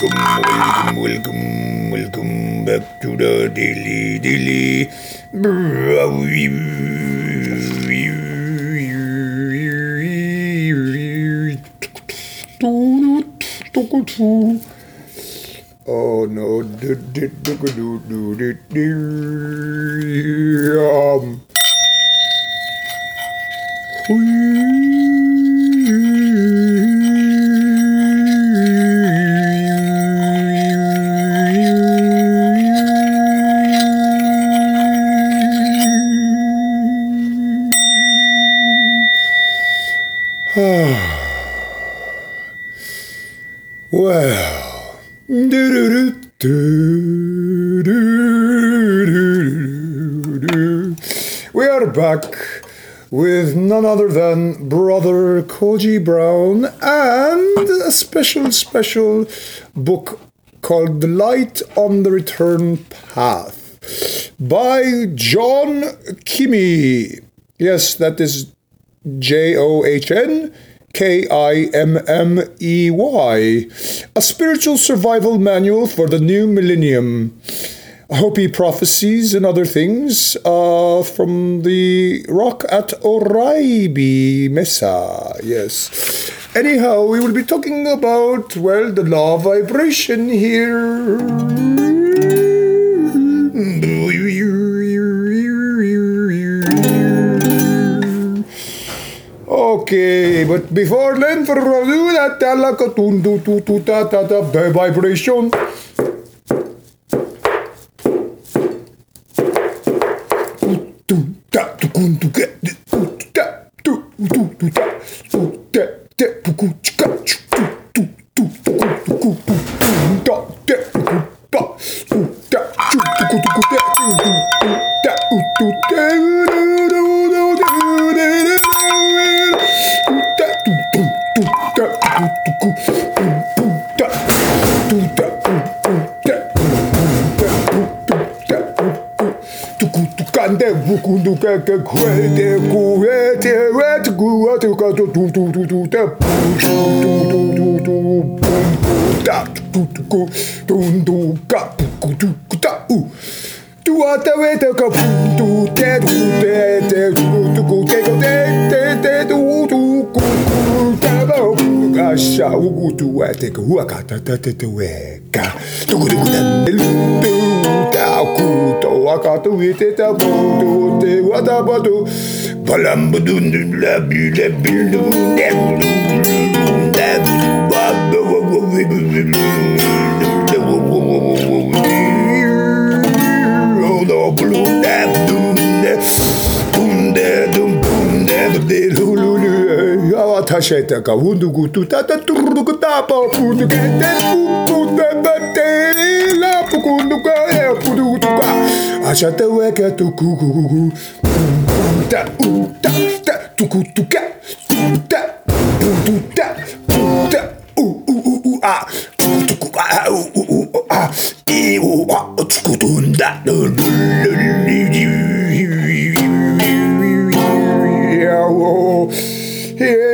Welcome, welcome, welcome back to the Daily Daily. Oh no, um, Well, we are back with none other than Brother Koji Brown and a special, special book called The Light on the Return Path by John Kimmey. Yes, that is J O H N K I M M E Y. A spiritual survival manual for the new millennium. Hopi prophecies and other things uh, from the rock at Oraibi Mesa. Yes. Anyhow, we will be talking about, well, the law vibration here. Okay, but before then, for do that, like a tun tu tu ta ta the vibration. Tu ta tu kun tu ke tu ta tu tu tu ta ku du ke ke kwe te ku e te we te ku wa te ka tu tu tu tu u ka sha u ku tu a te ka ua ka ta ta te te we ka tu ku tu ku te lu tu ta ku to a ka tu i te ta pu tu te wa ta pa tu Balam bu dun dun la bi la bi lu ne lu la bu ba ba wa wa wi bu bu lu la wa wa wa wa wa wa Oh no blue dab dum de bum de dum bum de de lu lu lu ya wa ta she ta ka wu du gu tu ta ta tu ru ku ta pa pu du ke te pu pu te ba te la pu ku du ka e pu du tu ka a sha te we ke tu ku ku ku ku ta u u u u a tu ku tu ku a u u u a i u a tu ku tu da lu lu lu lu Here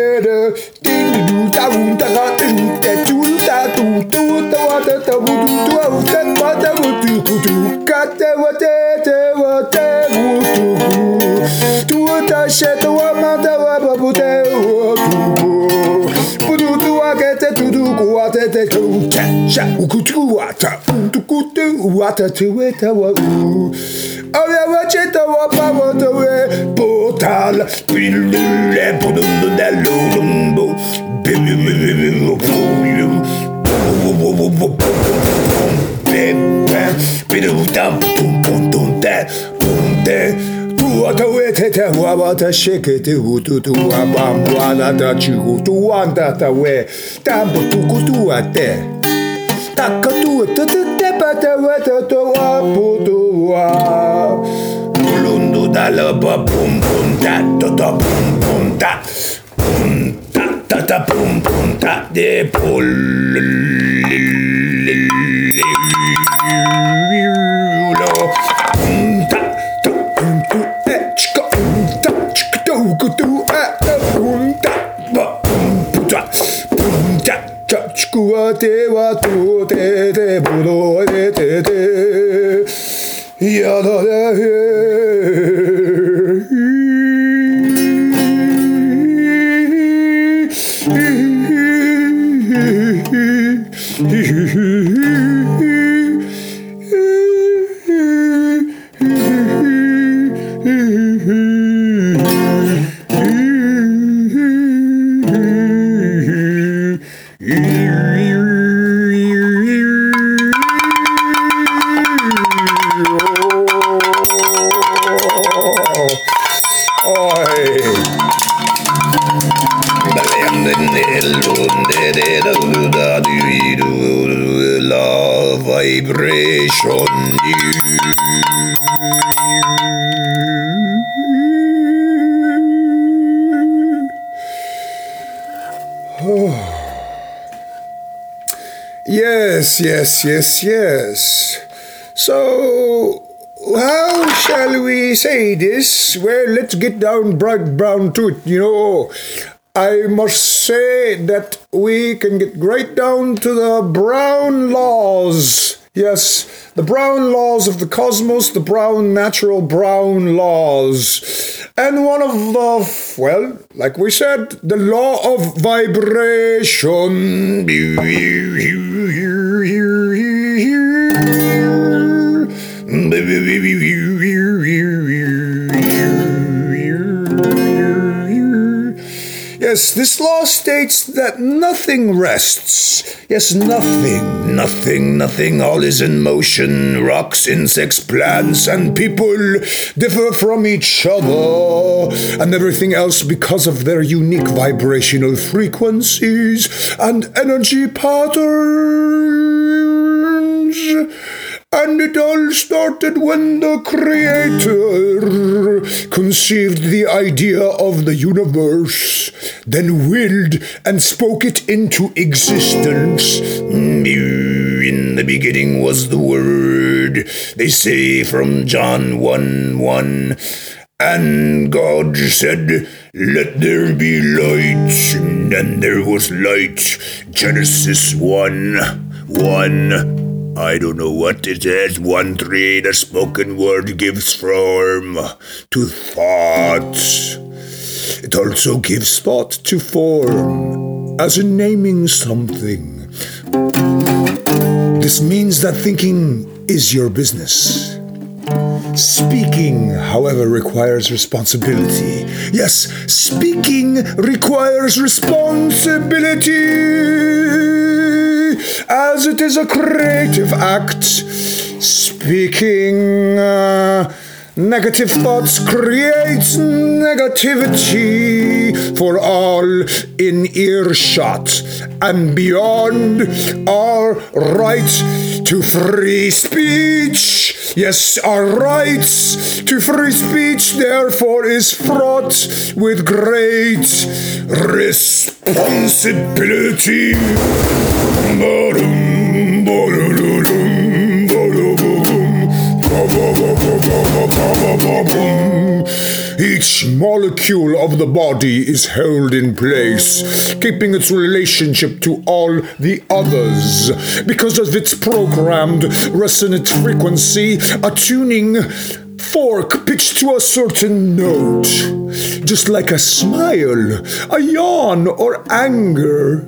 ku wa te te do cha cha u ku tu wa ta u tu ku tu wa ta tu we ta wa u Avea wa che ta wa pa wa ta we portal pilule podum da lumbo Wata shake te hutu tu abambuana da chihu tu wanda ta we tambo tu kutu ate takatu te te te pata wata to wa putu wa Lulu da la ba boom boom da da da boom boom da. Boom da da da boom boom da de pull te wa tu te te bu do te te te ya da vibration yes, yes, yes, yes. So, how shall we say this? Well, let's get down bright brown to it, you know. I must say that we can get right down to the brown laws. Yes, the brown laws of the cosmos, the brown natural brown laws. And one of the, well, like we said, the law of vibration. Yes, this law states that nothing rests. Yes, nothing, nothing, nothing. All is in motion. Rocks, insects, plants, and people differ from each other and everything else because of their unique vibrational frequencies and energy patterns. And it all started when the Creator conceived the idea of the universe, then willed and spoke it into existence. In the beginning was the Word, they say from John 1 1. And God said, Let there be light. And there was light. Genesis 1 1. I don't know what it is. One three, the spoken word gives form to thought. It also gives thought to form, as in naming something. This means that thinking is your business. Speaking, however, requires responsibility. Yes, speaking requires responsibility, as it is a creative act. Speaking. Uh, Negative thoughts creates negativity for all in earshot and beyond our right to free speech. Yes, our rights to free speech, therefore, is fraught with great responsibility. Each molecule of the body is held in place, keeping its relationship to all the others. Because of its programmed resonant frequency, a tuning fork pitched to a certain note. Just like a smile, a yawn, or anger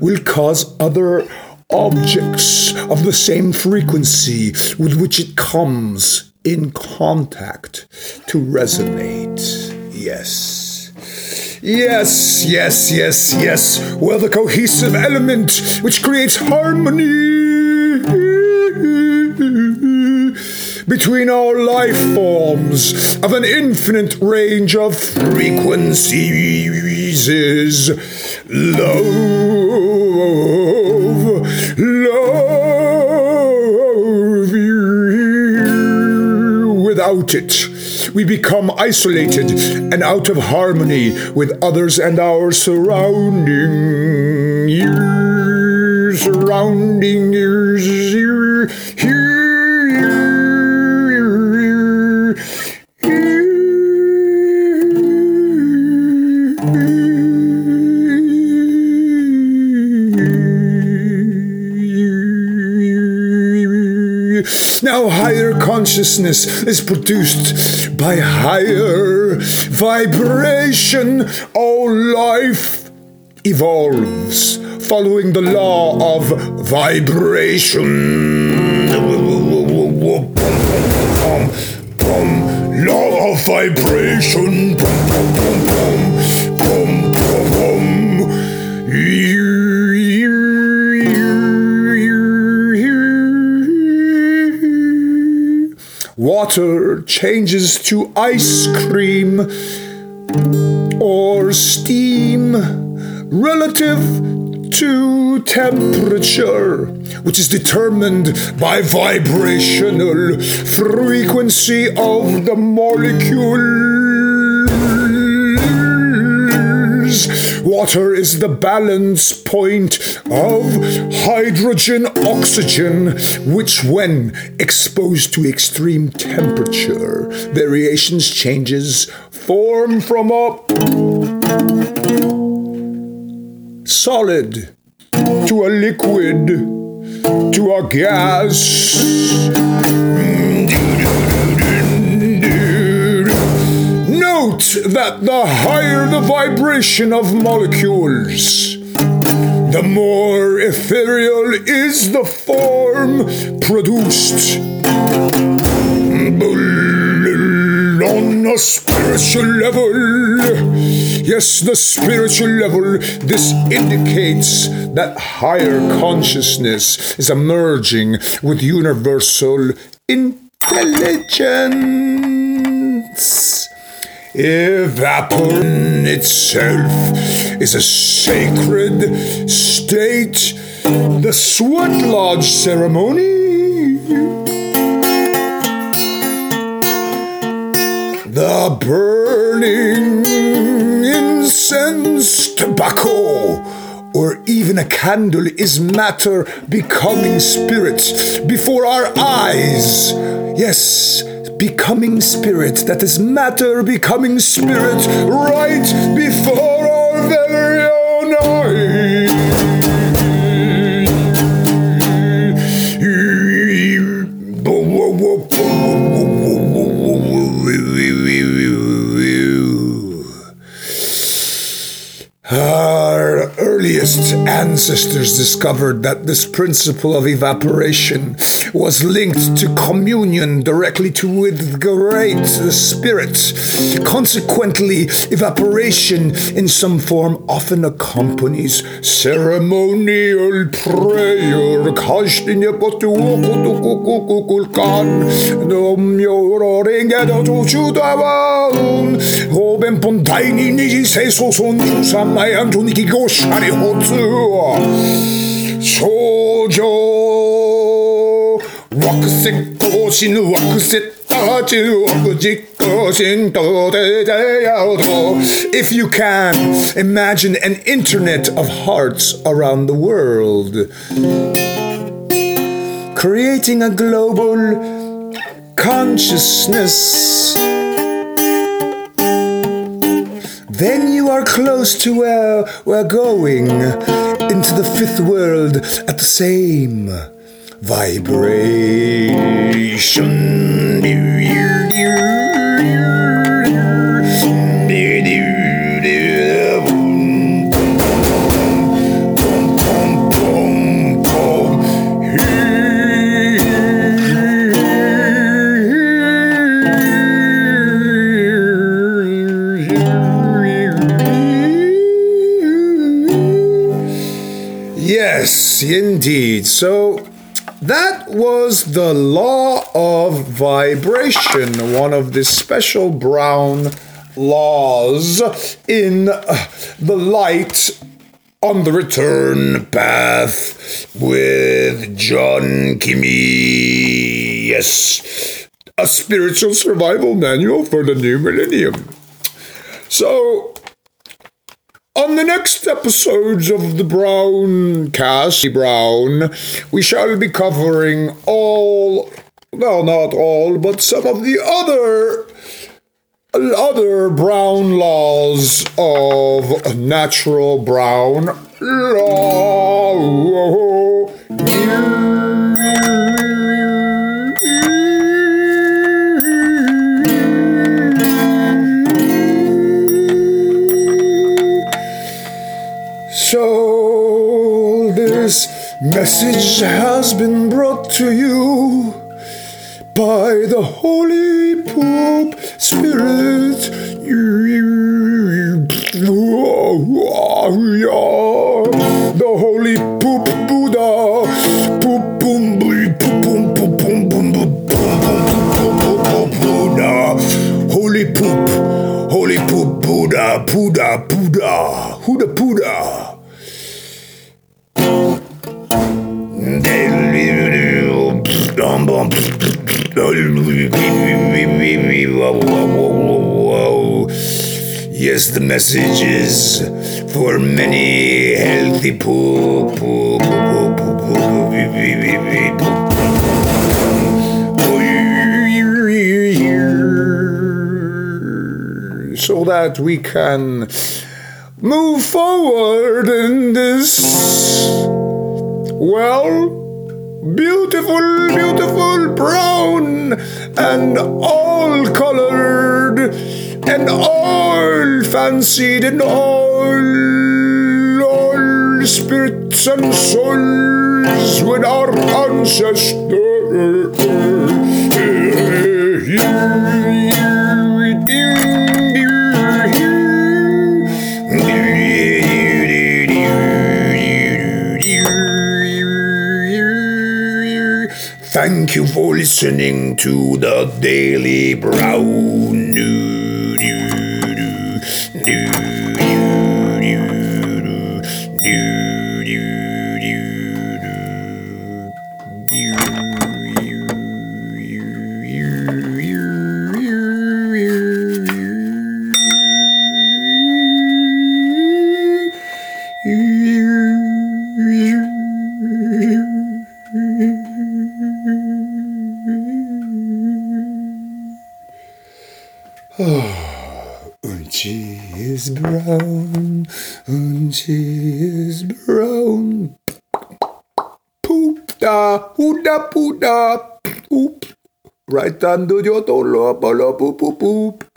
will cause other objects of the same frequency with which it comes in contact to resonate. Yes. Yes, yes, yes, yes. Well, the cohesive element which creates harmony between all life forms of an infinite range of frequencies love. Love without it, we become isolated and out of harmony with others and our surrounding years, surrounding years, consciousness is produced by higher vibration. All life evolves following the law of vibration. Law of vibration. Water changes to ice cream or steam relative to temperature, which is determined by vibrational frequency of the molecules. Water is the balance point of hydrogen oxygen, which, when exposed to extreme temperature variations, changes form from a solid to a liquid to a gas. Mm. That the higher the vibration of molecules, the more ethereal is the form produced. On a spiritual level, yes, the spiritual level, this indicates that higher consciousness is emerging with universal intelligence. Evaporation itself is a sacred state. The Sweat Lodge ceremony. The burning incense, tobacco, or even a candle is matter becoming spirit before our eyes. Yes, becoming spirit, that is matter becoming spirit right before our very own eyes. Our earliest ancestors discovered that this principle of evaporation was linked to communion directly to with great spirit. Consequently, evaporation in some form often accompanies ceremonial prayer. Kashtinya せこ死ぬ惑せた中国実行神道で出ようと If you can, imagine an internet of hearts around the world. Creating a global consciousness. Then you are close to where we're going, into the fifth world at the same vibration. Yes, indeed. So that was the law of vibration, one of the special brown laws in uh, the light on the return path with John Kimmey. Yes. a spiritual survival manual for the new millennium. So, on the next episodes of the Brown Cast, Brown, we shall be covering all, well, not all, but some of the other other brown laws of natural brown law. This message has been brought to you by the Holy Pope Spirit. Yes, the message is for many healthy poop. So that we can move forward in this, well, beautiful, beautiful brown and all colored and all fancied in all, all spirits and souls with our ancestors. Thank you for listening to the Daily Brown News. And she is brown. Poop da, hooda pooda, poop. Right under your door, poop poop poop.